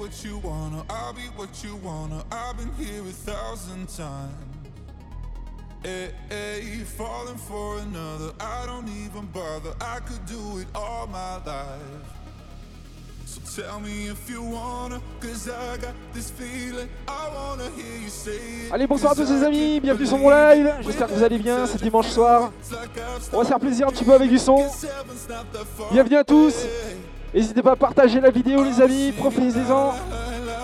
what you wanna, I'll be what you wanna. I've been here a thousand times. Hey, hey, falling for another, I don't even bother. I could do it all my life. So tell me if you wanna, cause I got this feeling. I wanna hear you say it. Allez, bonsoir à tous les amis, bienvenue sur mon live. J'espère que vous allez bien, c'est dimanche soir. On va se faire plaisir un petit peu avec du son. Bienvenue à tous. N'hésitez pas à partager la vidéo les amis, profitez-en.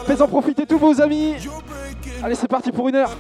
Faites-en profiter tous vos amis. Allez c'est parti pour une heure.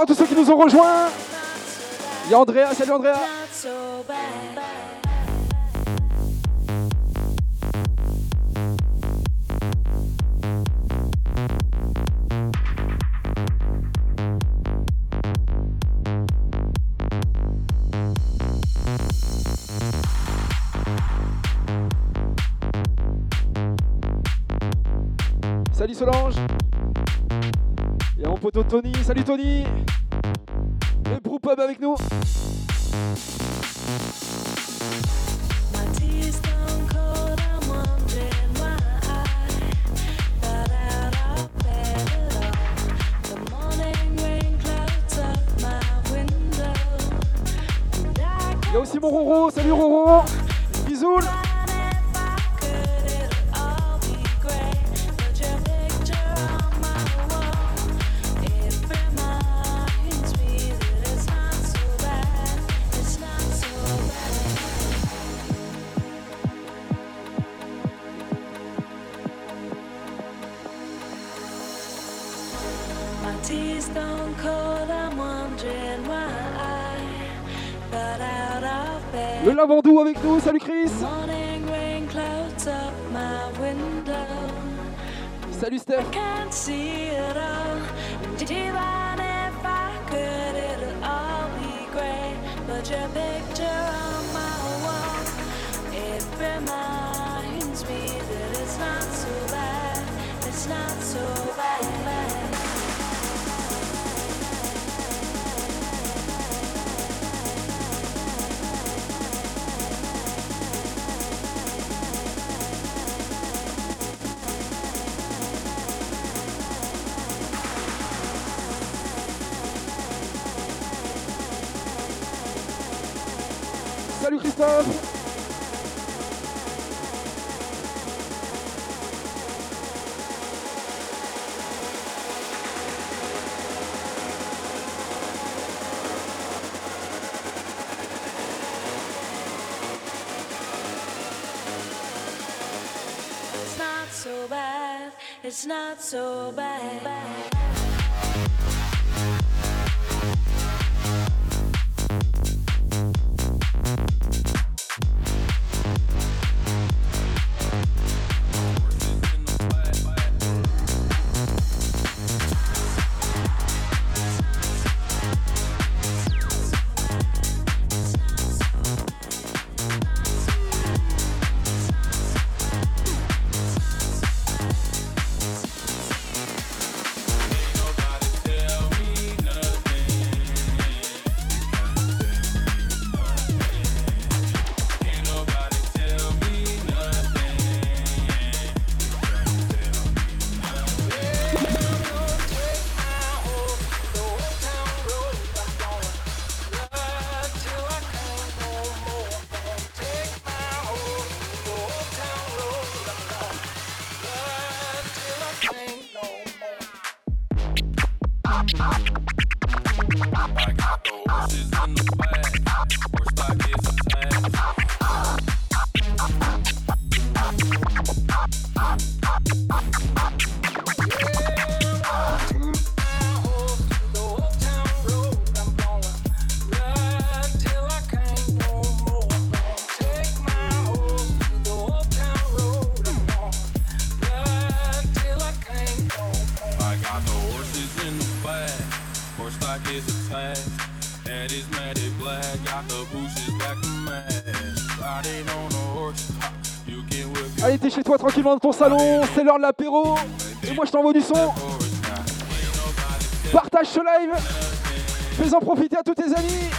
À tous ceux qui nous ont rejoints. Il y a Andrea, salut Andrea. Salut Chris. Salut Steph. Stop. Tranquillement dans ton salon, c'est l'heure de l'apéro. Et moi je t'envoie du son. Partage ce live. Fais-en profiter à tous tes amis.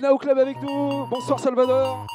Le Nao Club avec nous. Bonsoir Salvador.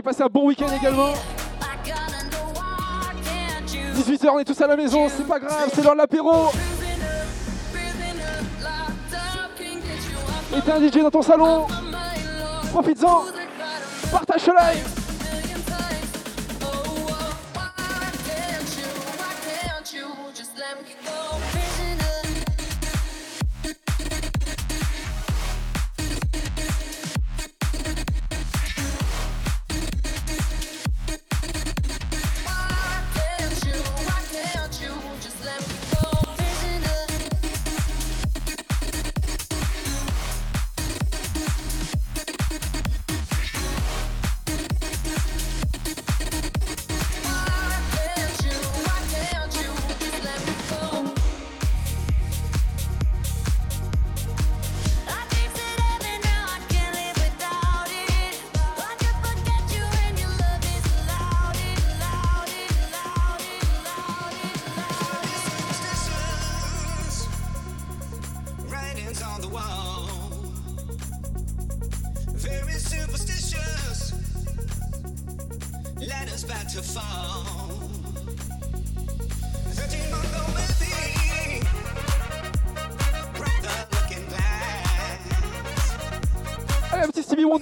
veuillez passer un bon week-end également. 18h, on est tous à la maison, c'est pas grave, c'est l'heure de l'apéro. t'es un DJ dans ton salon, profites-en, partage le live. let me go.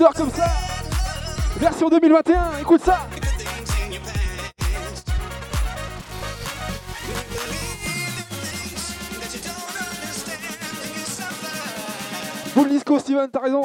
comme ça. Version 2021, écoute ça. Boule disco Steven, t'as raison.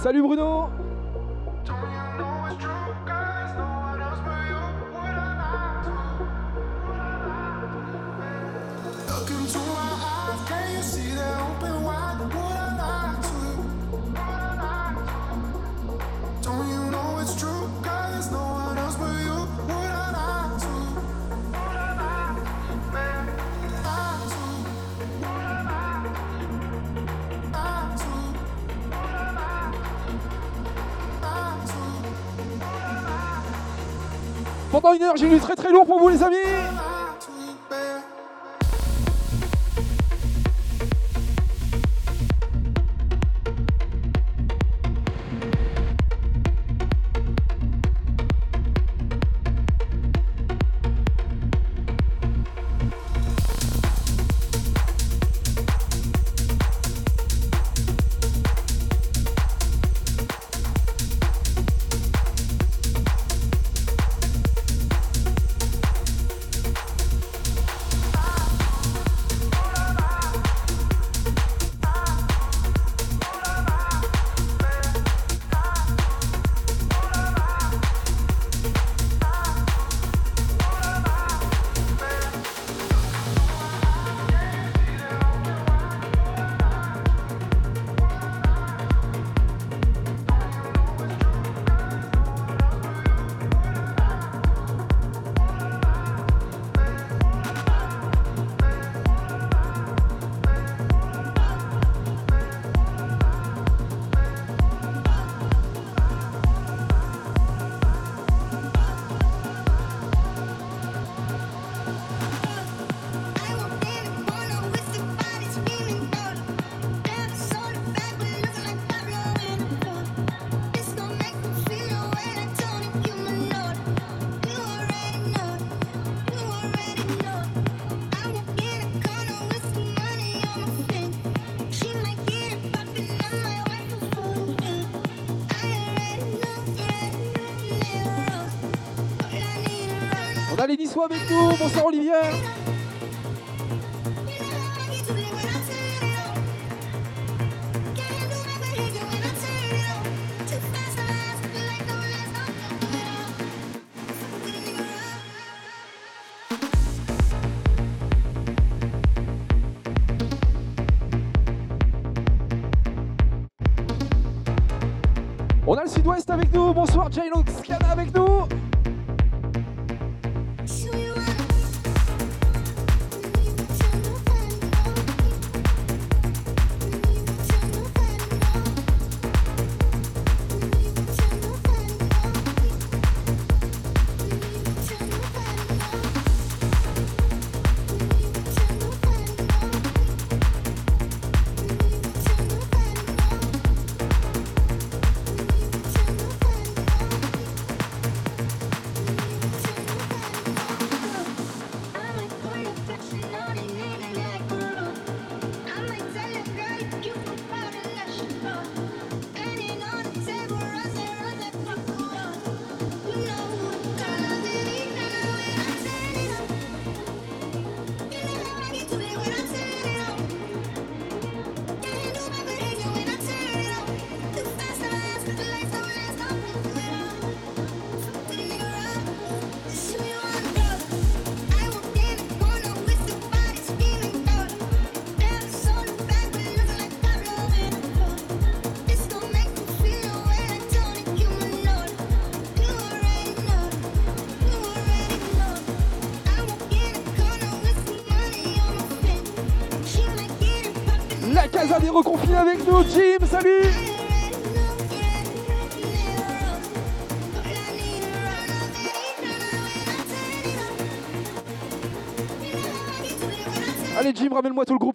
Salut Bruno. pendant une heure, j'ai lu très très lourd pour vous les amis. On a les Niçois avec nous. Bonsoir Olivier. On a le sud-ouest avec nous. Bonsoir Jailon Scana avec nous.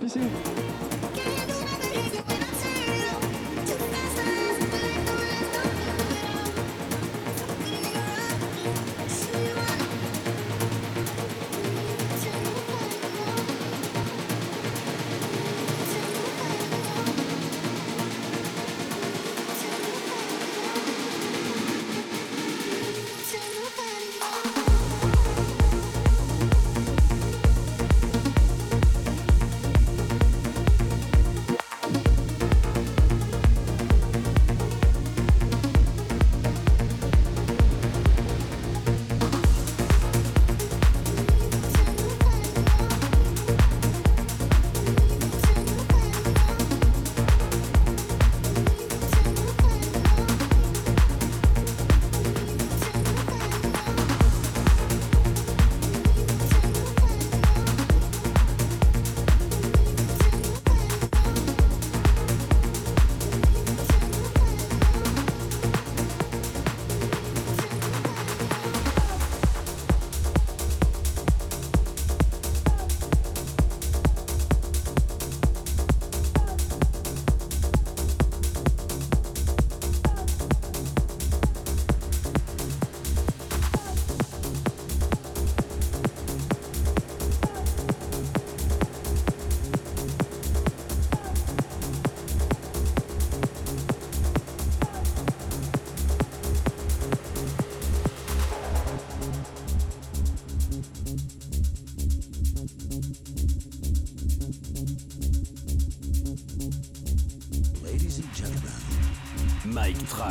Ramène-moi tout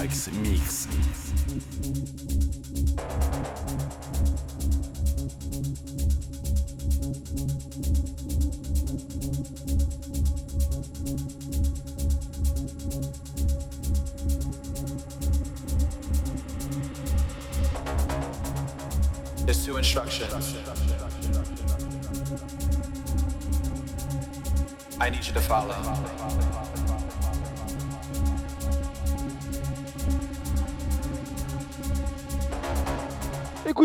Mike Trax Mix. There's two instructions. I need you to follow.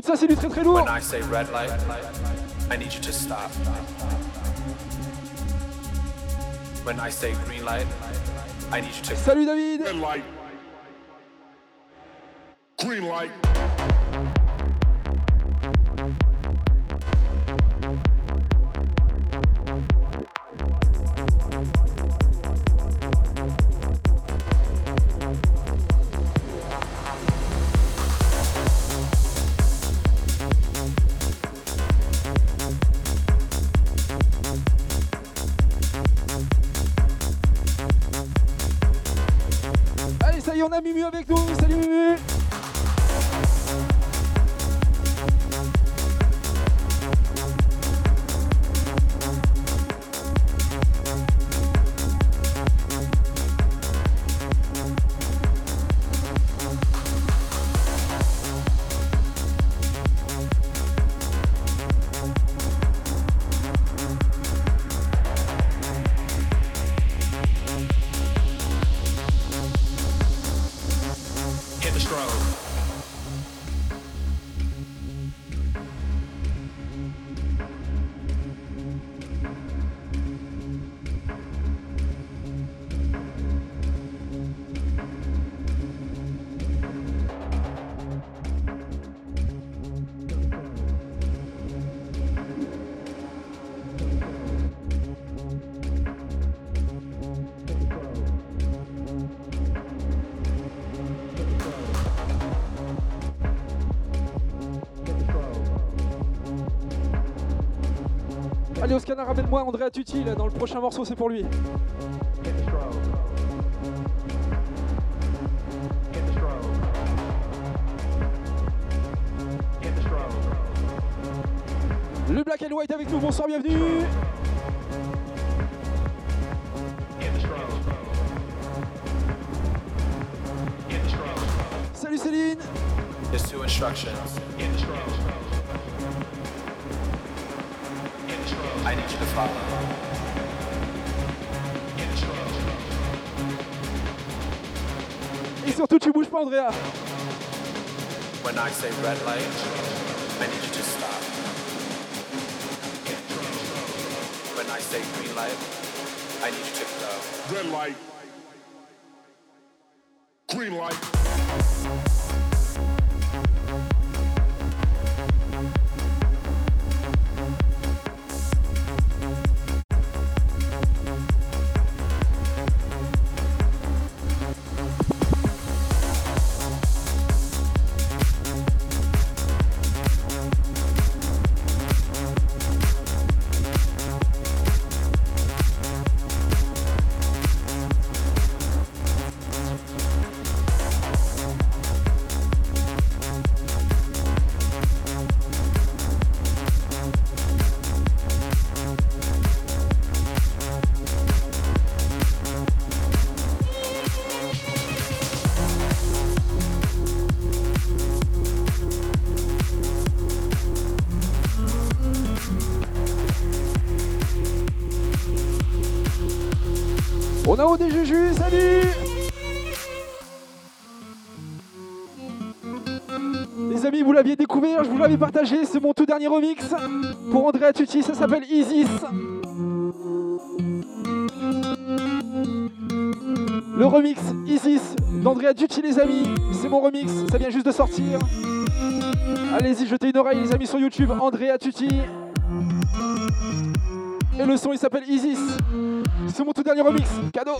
Ça, c'est du très très lourd. When I y on a Mumu avec nous. Salut Mumu. Au scanner, ramène-moi Andrea Tutti. là, dans le prochain morceau, c'est pour lui. Le Black and White avec nous. Bonsoir, bienvenue. Tu bouges pas, Andrea. When I say red light, I need you to stop. When I say green light, I need you to go. Red light. Partagé, c'est mon tout dernier remix pour Andrea Tucci, ça s'appelle Isis. Le remix Isis d'Andrea Tucci les amis, c'est mon remix, ça vient juste de sortir. Allez-y, jetez une oreille les amis sur YouTube, Andrea Tucci. Et le son il s'appelle Isis. C'est mon tout dernier remix, cadeau.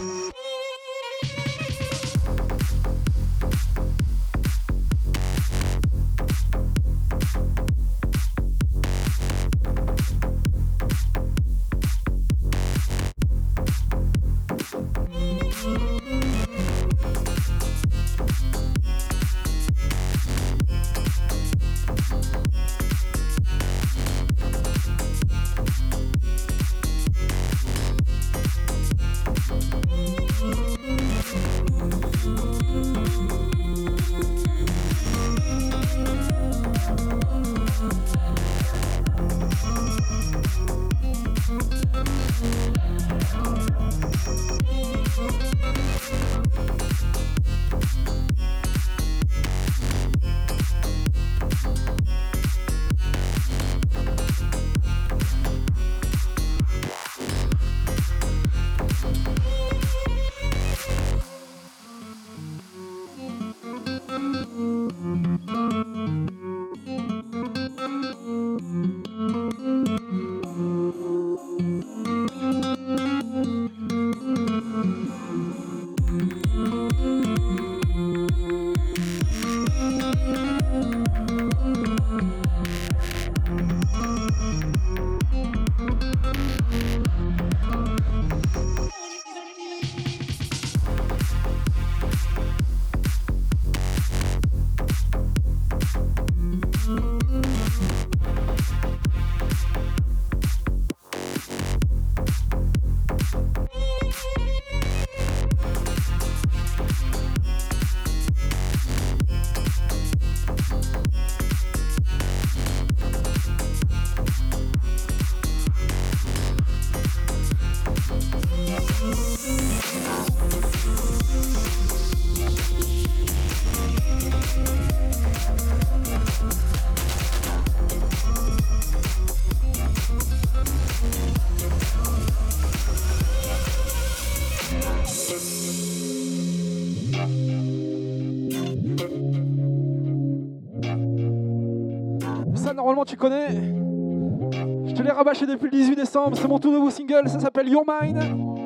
Je te l'ai rabâché depuis le 18 décembre. C'est mon tout nouveau single. Ça s'appelle Your Mind.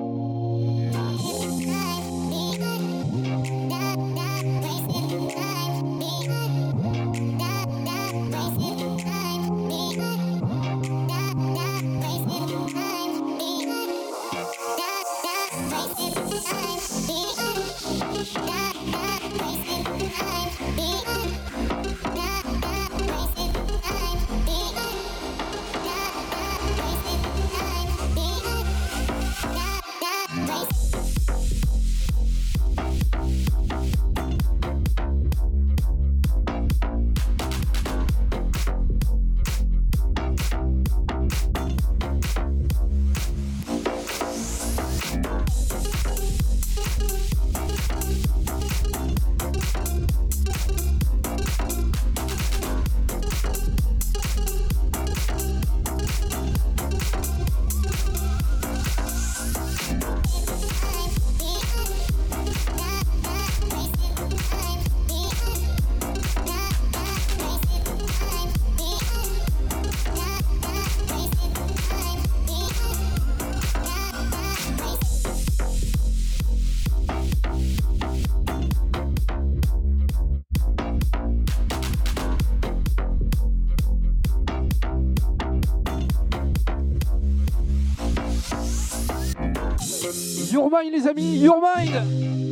Amis, Your Mind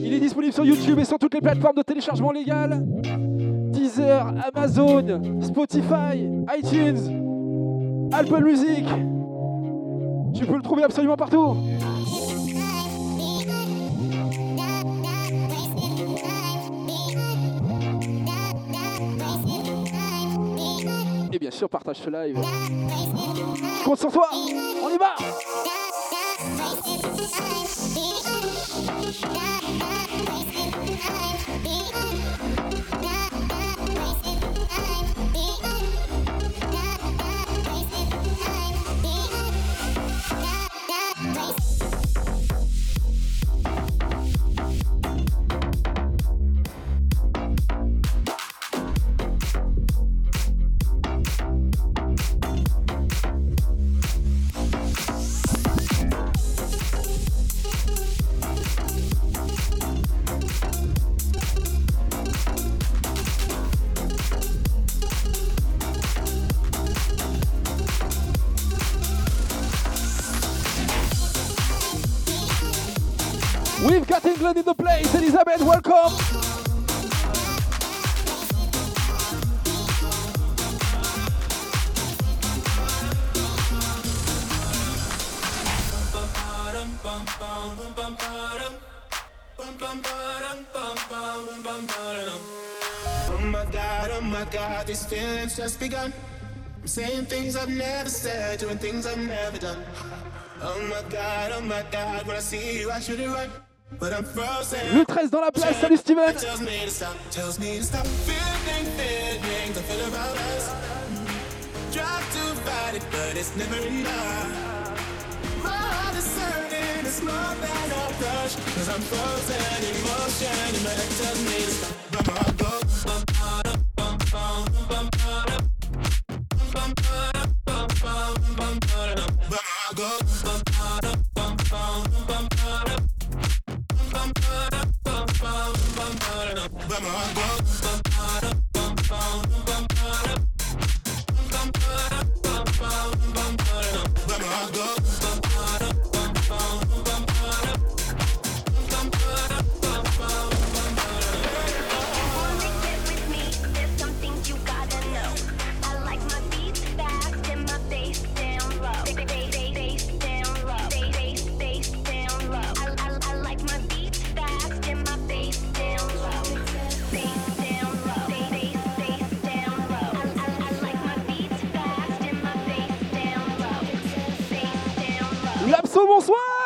Il est disponible sur YouTube et sur toutes les plateformes de téléchargement légal. Deezer, Amazon, Spotify, iTunes, Apple Music. Tu peux le trouver absolument partout. Et bien sûr, partage ce live. Compte sur toi. On y va Wasting time I've never said, doing things I've never done. Oh my god, oh my god, when I see you, I should it run. But I'm frozen. Le 13 dans la place. Salut Steven. Tells me to stop, tells me to stop. Feeling, feelings I feel about us. Try to fight it, but it's never enough. My heart is hurting, it's more than a crush. Cause I'm frozen in motion, and my head tells me to stop. But my heart goes. Lapso, bonsoir.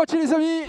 Moitié les amis.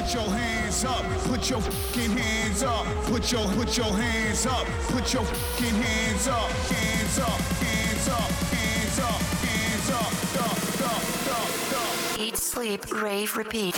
Put your, hands up, put your fucking hands up, put your, put your hands up, put your fucking hands up, hands up, hands up, hands up, hands up, up, up, up, up. Eat, sleep, rave, repeat.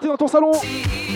Connais, je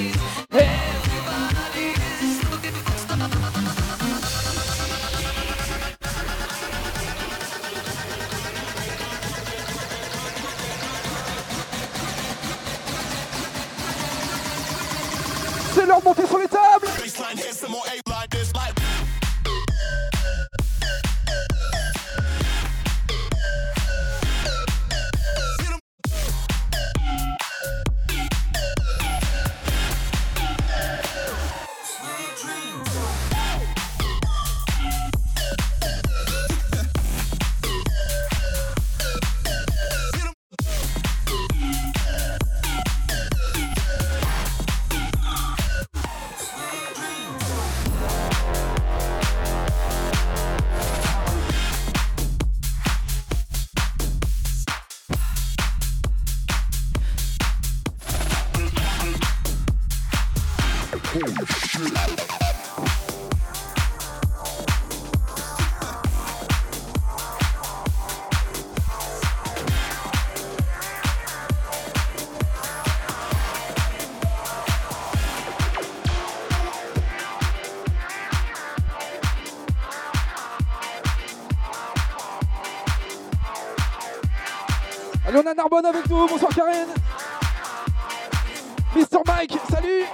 Narbonne avec nous. Bonsoir Karen. Mr. Mike, salut.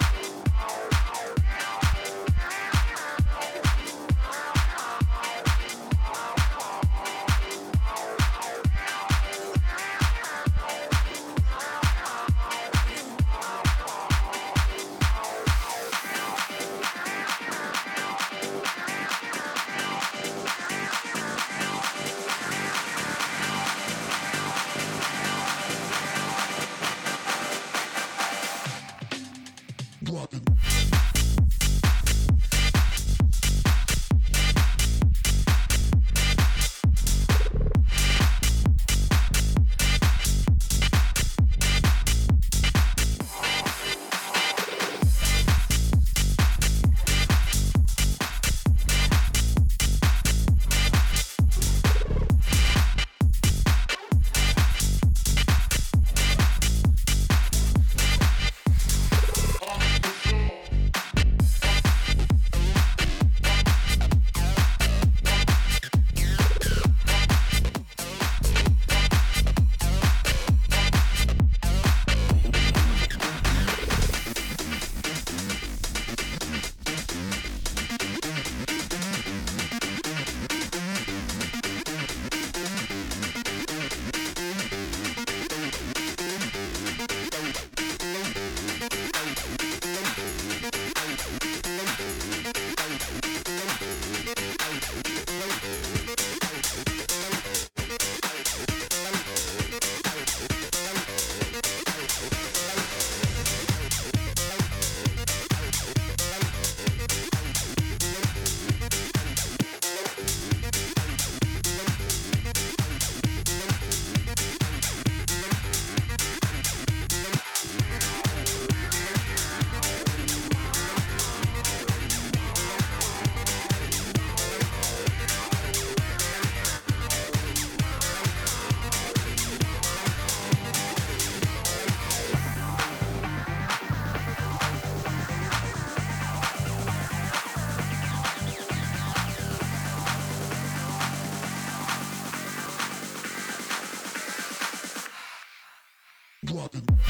Fucking.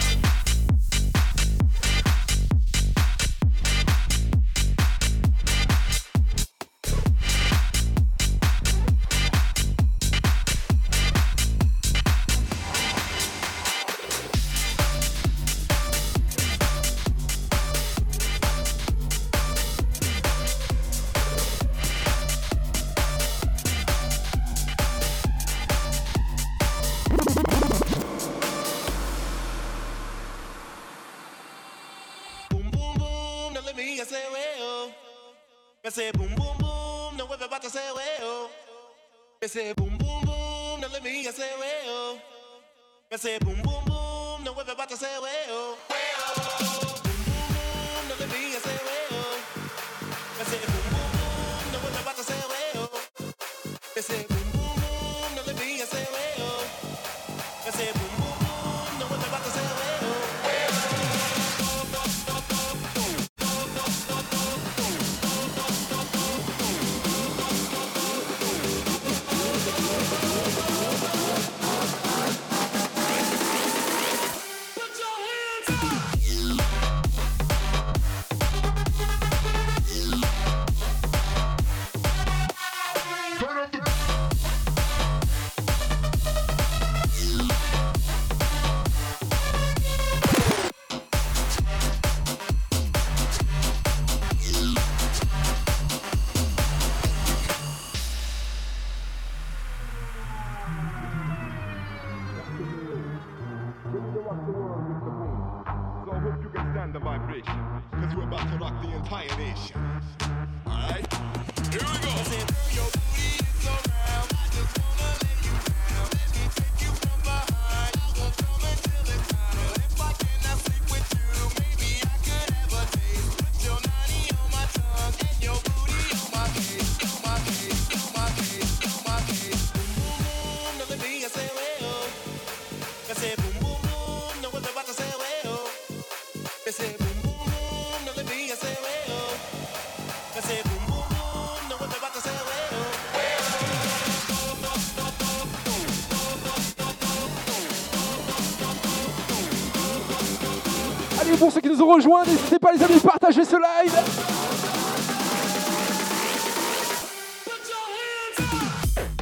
bienvenue pour ceux qui nous ont rejoints. N'hésitez pas les amis à partager ce live.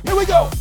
Here we go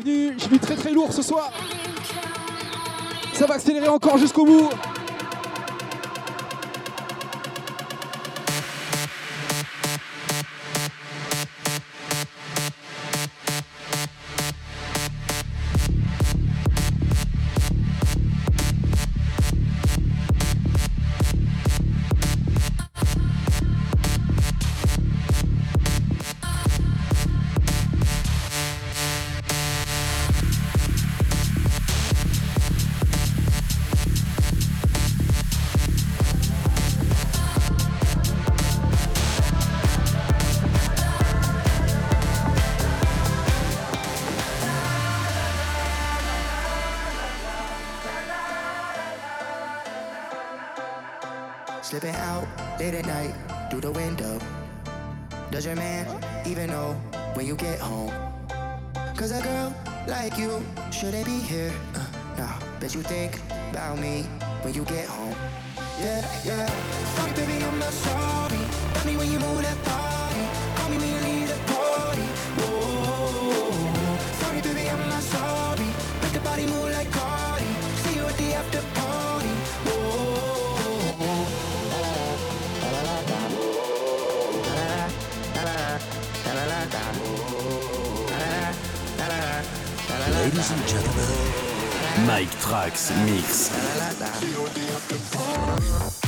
je suis très très lourd ce soir. Ça va accélérer encore jusqu'au bout. Yeah, yeah. Sorry, baby, I'm not sorry. Tell me when you move that body. Call me when you leave the party. Whoa. Sorry, baby, I'm not sorry. Make the body move like Cardi. See you at the after party. Ladies and gentlemen, Mike Trax Mix that.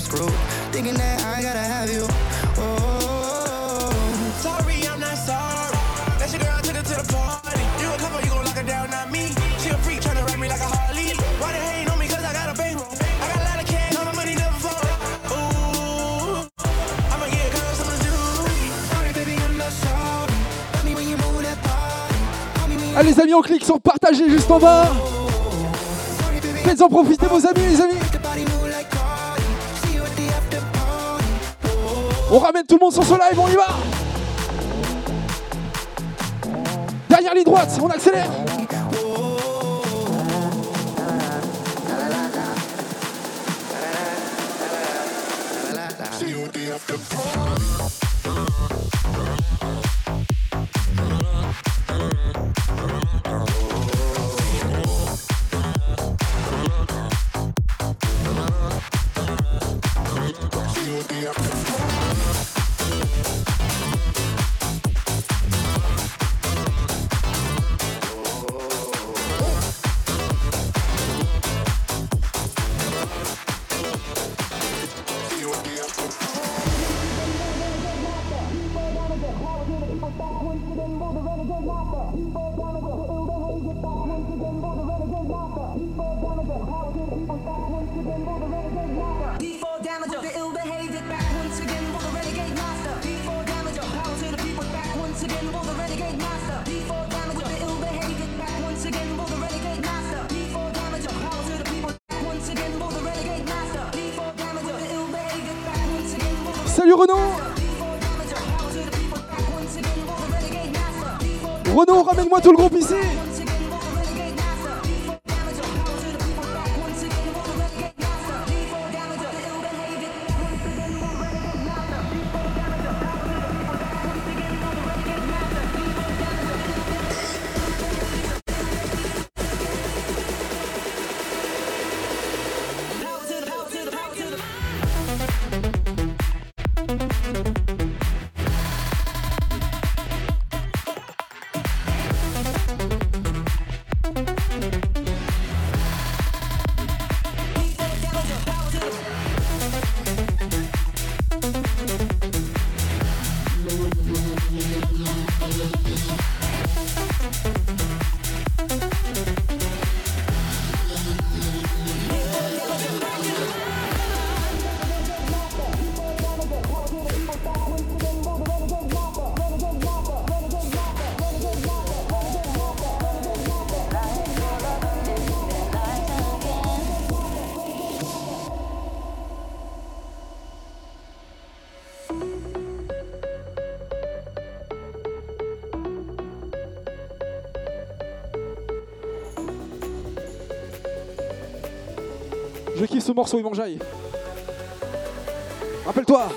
I'm screwed. Thinking that I gotta have you. Oh, Sorry, I'm not sorry. That's your girl, I took her to the party. You a couple, you gon' lock her down, not me. She a freak, tryna ride me like a Harley. Why they hating on me? Cause I got a bankroll. I got a lot of cash, all my money never fall. Ooh, I'ma get girls some to do. sorry, baby, I'm not sorry. Tell me when you move that body. Call me when you Allez les amis, on clique sur partager juste en bas. Faites-en profiter vos amis les amis. On ramène tout le monde sur ce live, on y va. Derrière les droites, on accélère Salut Renaud. Renaud, ramène-moi tout le groupe ici ce morceau, il m'enjaille. Rappelle-toi.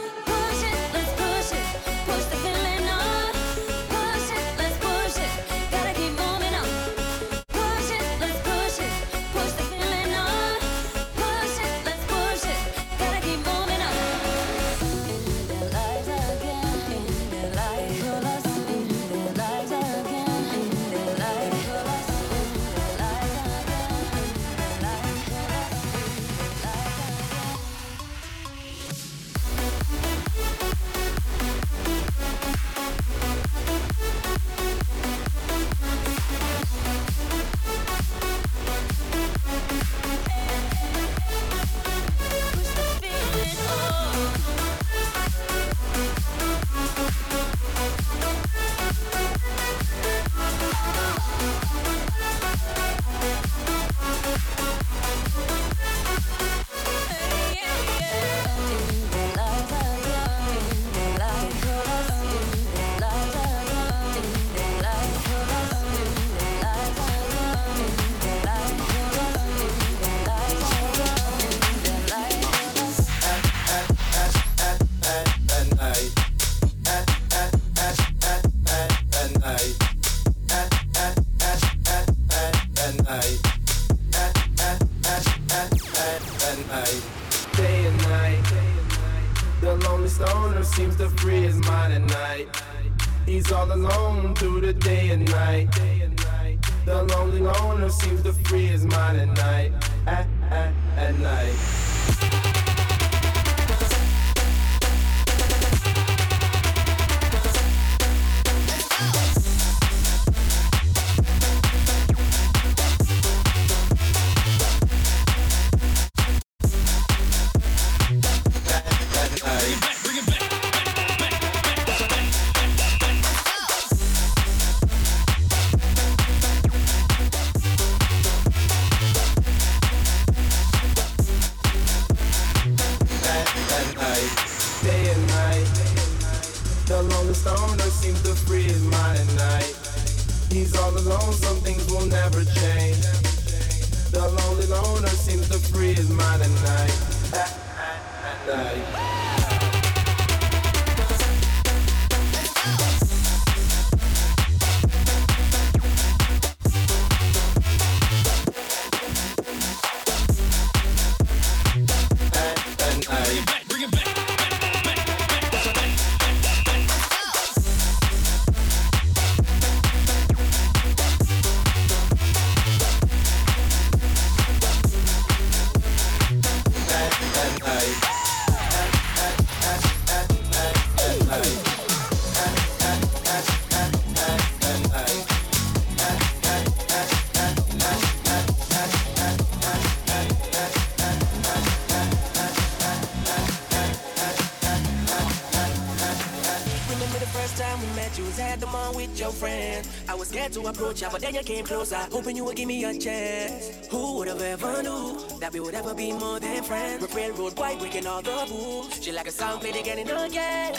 To approach you, but then you came closer, hoping you would give me a chance. Who would have ever knew that we would ever be more than friends? We're railroad white, breaking all the rules. She like a song played again and again,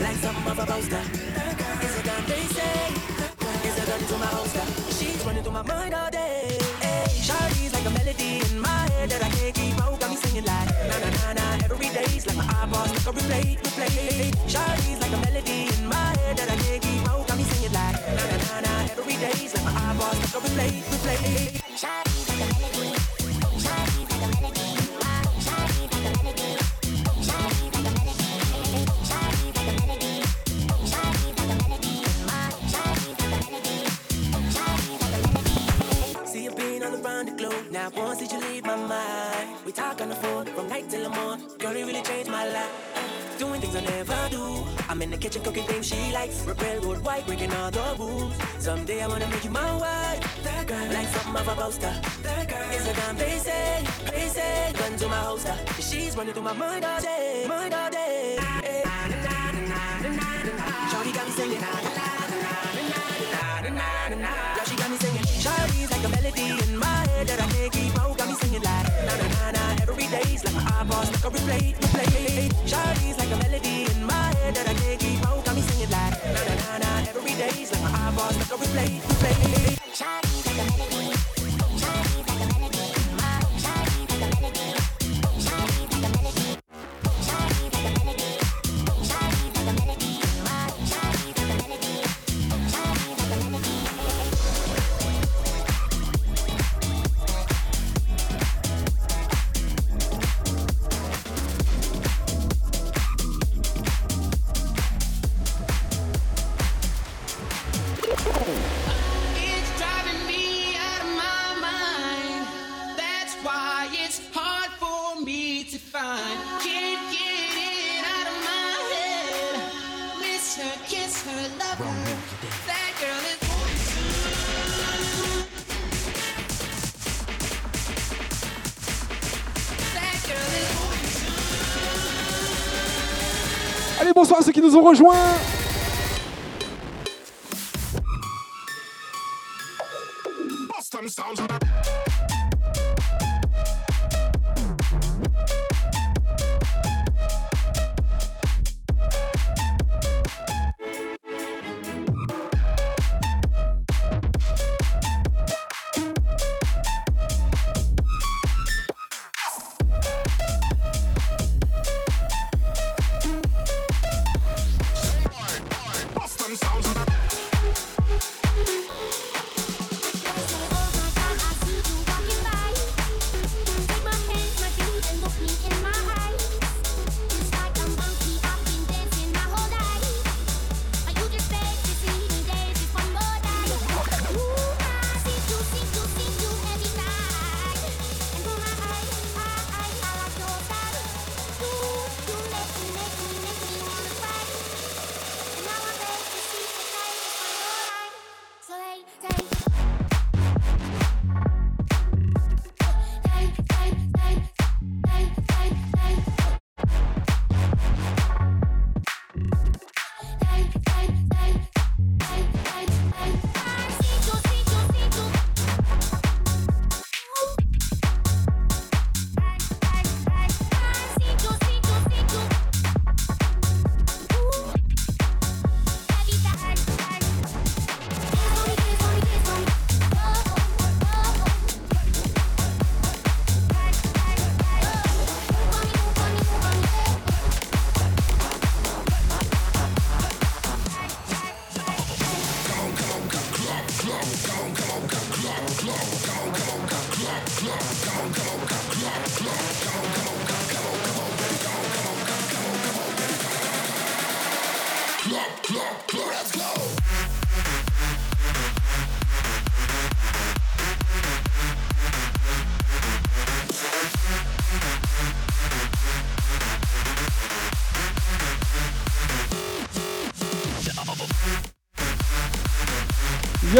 like something of a poster. It's a gun they say, it's a gun to my holster. She's running through my mind all day. Hey, like a melody in my head that I can't keep out. Got me singing like na na na na every day's like my eyeballs like a replay, replay. Shawty's like a melody in my head that I can't keep out. Got me singing like na na na every day's like my eyeballs like a replay, replay. Shawty's like a melody. Now once did you leave my mind? We talk on the phone from night till the morning. Girl, really changed my life. Doing things I never do. I'm in the kitchen cooking things she likes. We're railroad white, breaking all the rules. Someday I wanna make you my wife. That girl, like something of a poster. That girl, gun they say, they say, gun to my holster. She's running through my mind all day, mind all day. Hey. Shorty got me singing. Like a melody in my head that I can't keep out. Got me singing like na na na na. Every day's like my eyeballs like a replay, replay. Shawty's like a melody in my head that I can't keep out. Got me singing like na na na na. Every day's like my eyeballs like a replay, replay. Shawty's like a melody. bonsoir à ceux qui nous ont rejoints.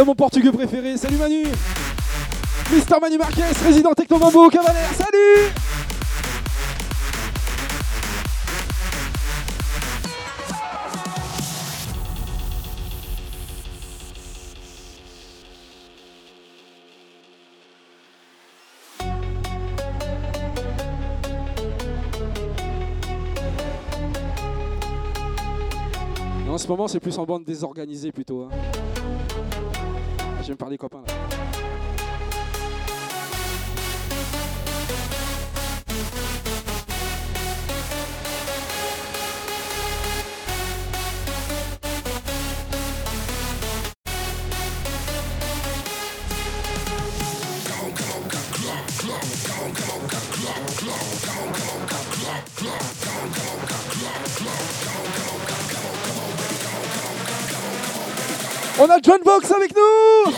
mon portugais préféré. Salut Manu Mister Manu Marquez, résident Technomambo au Cavalère. Salut En ce moment, c'est plus en bande désorganisée plutôt. Hein. Je vais me parler copains On a John Box avec nous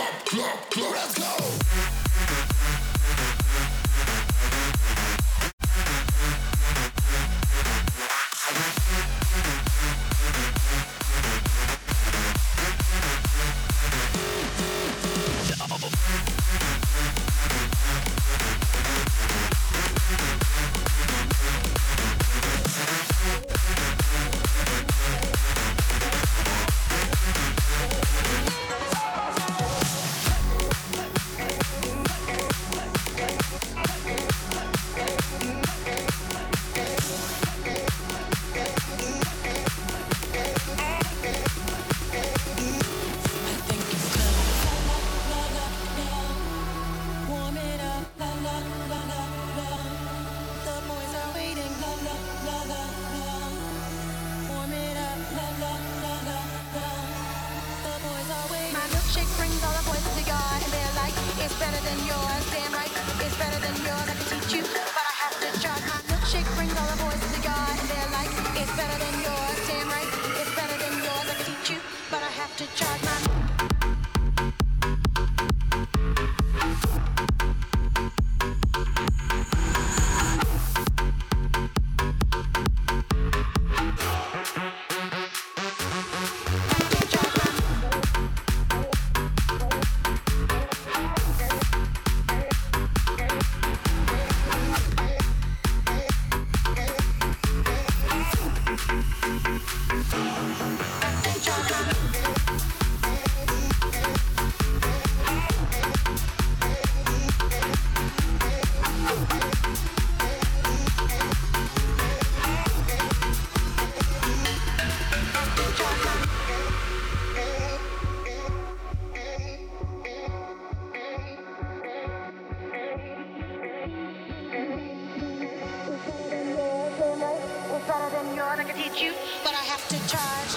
Yours, I can teach you, but I have to charge.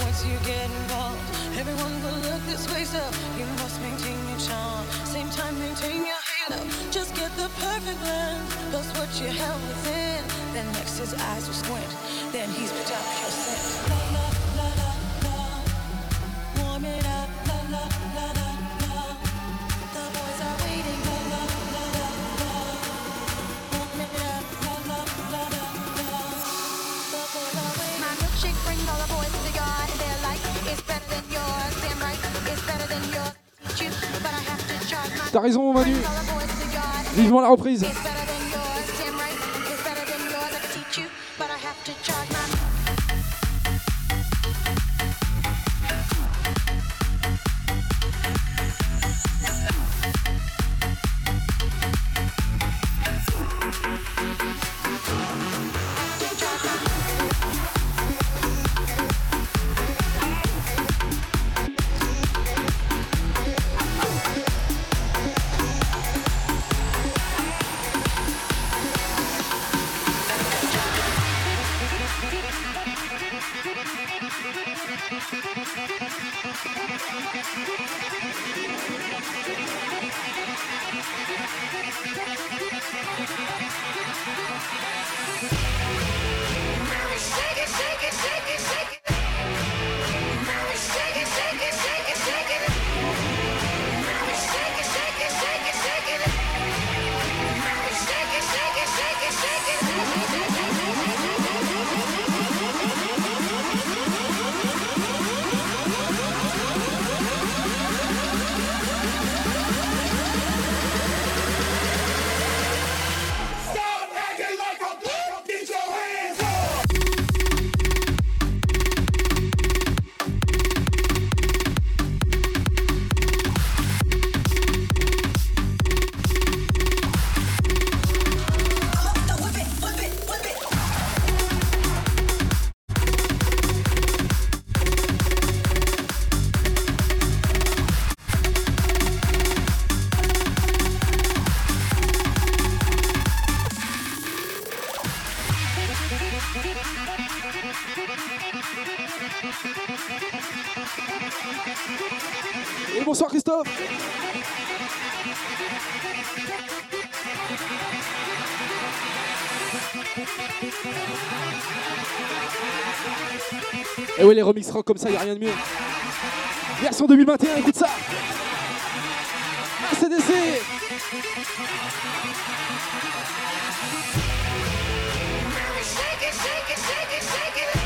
Once you get involved, everyone will look this way, so you must maintain your charm. Same time, maintain your halo. Just get the perfect blend, plus what you have within. Then next his eyes will squint, then he's picked T'as raison, Manu. Vivement la reprise. Et bonsoir Christophe. Et ouais, les remix rock comme ça, y a rien de mieux. Version 2021, écoute ça. ACDC. Stop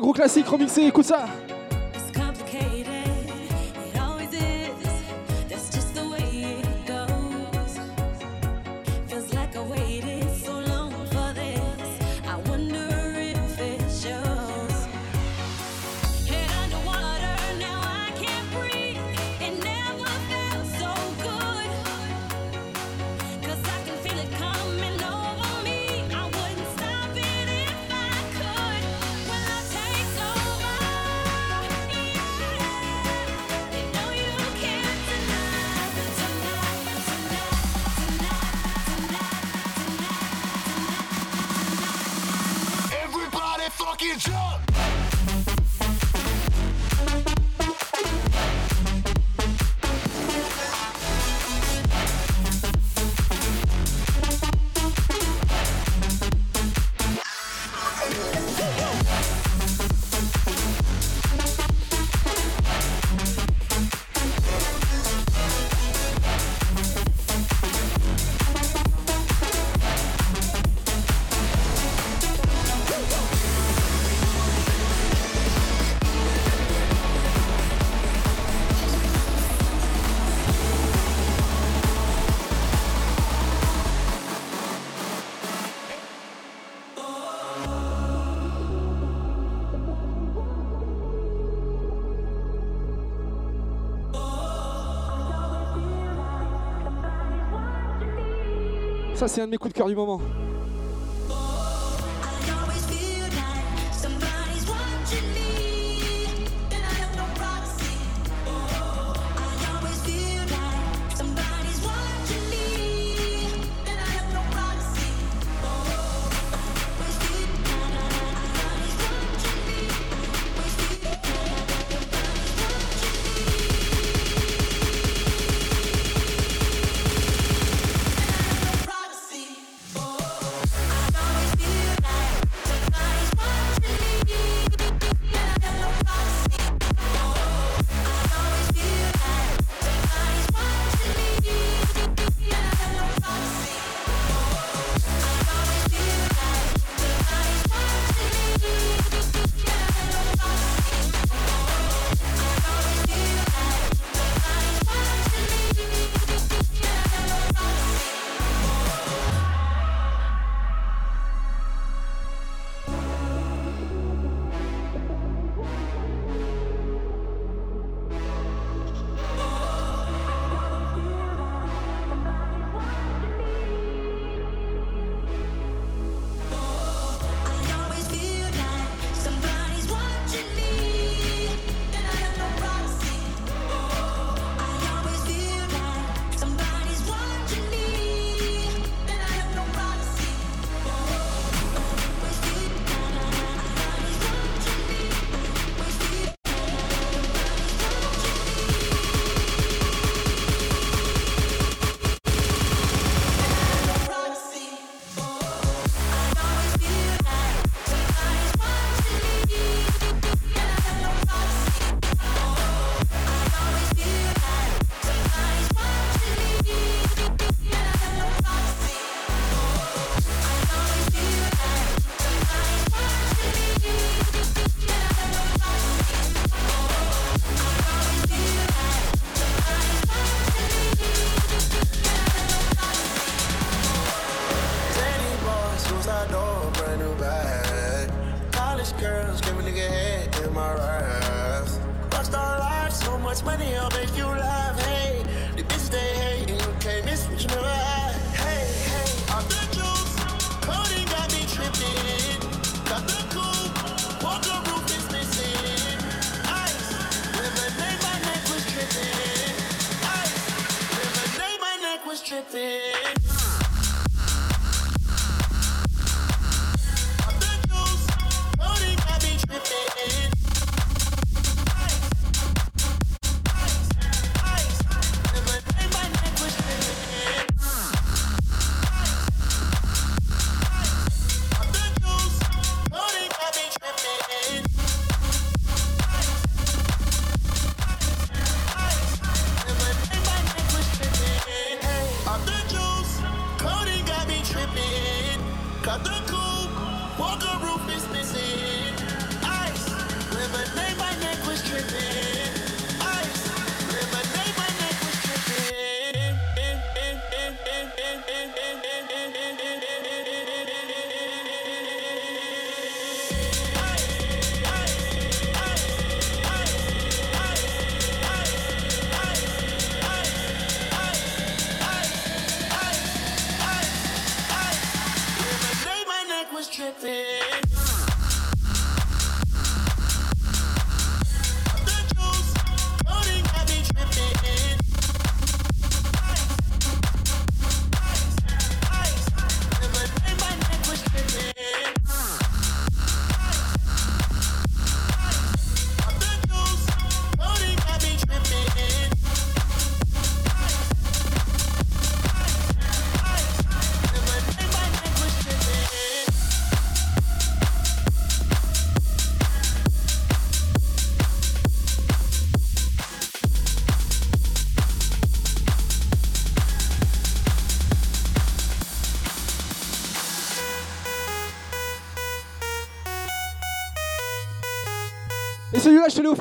Gros classique remixé, écoute ça. Ça, c'est un de mes coups de cœur du moment.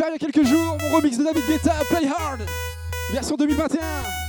Il y a quelques jours, mon remix de David Guetta, Play Hard, version 2021.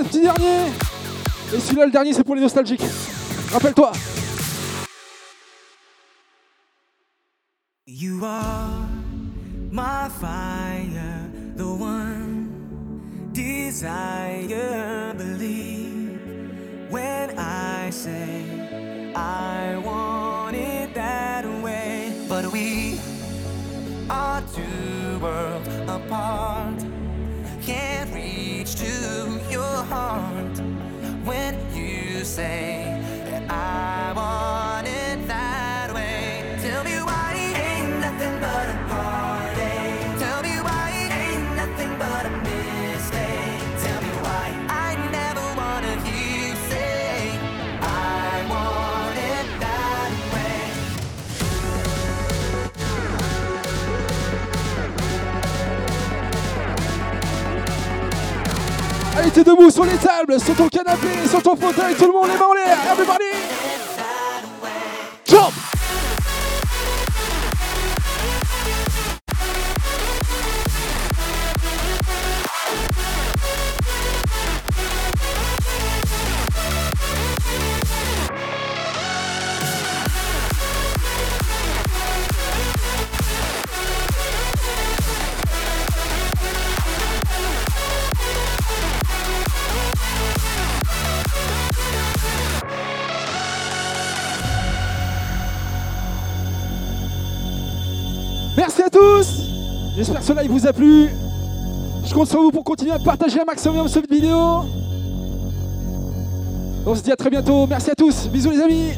Et celui-là, le dernier, c'est pour les nostalgiques. Rappelle-toi. T'es debout sur les tables, sur ton canapé, sur ton fauteuil, tout le monde les mains en l'air. Everybody Jump compte sur vous pour continuer à partager un maximum cette vidéo. On se dit à très bientôt. Merci à tous. Bisous les amis.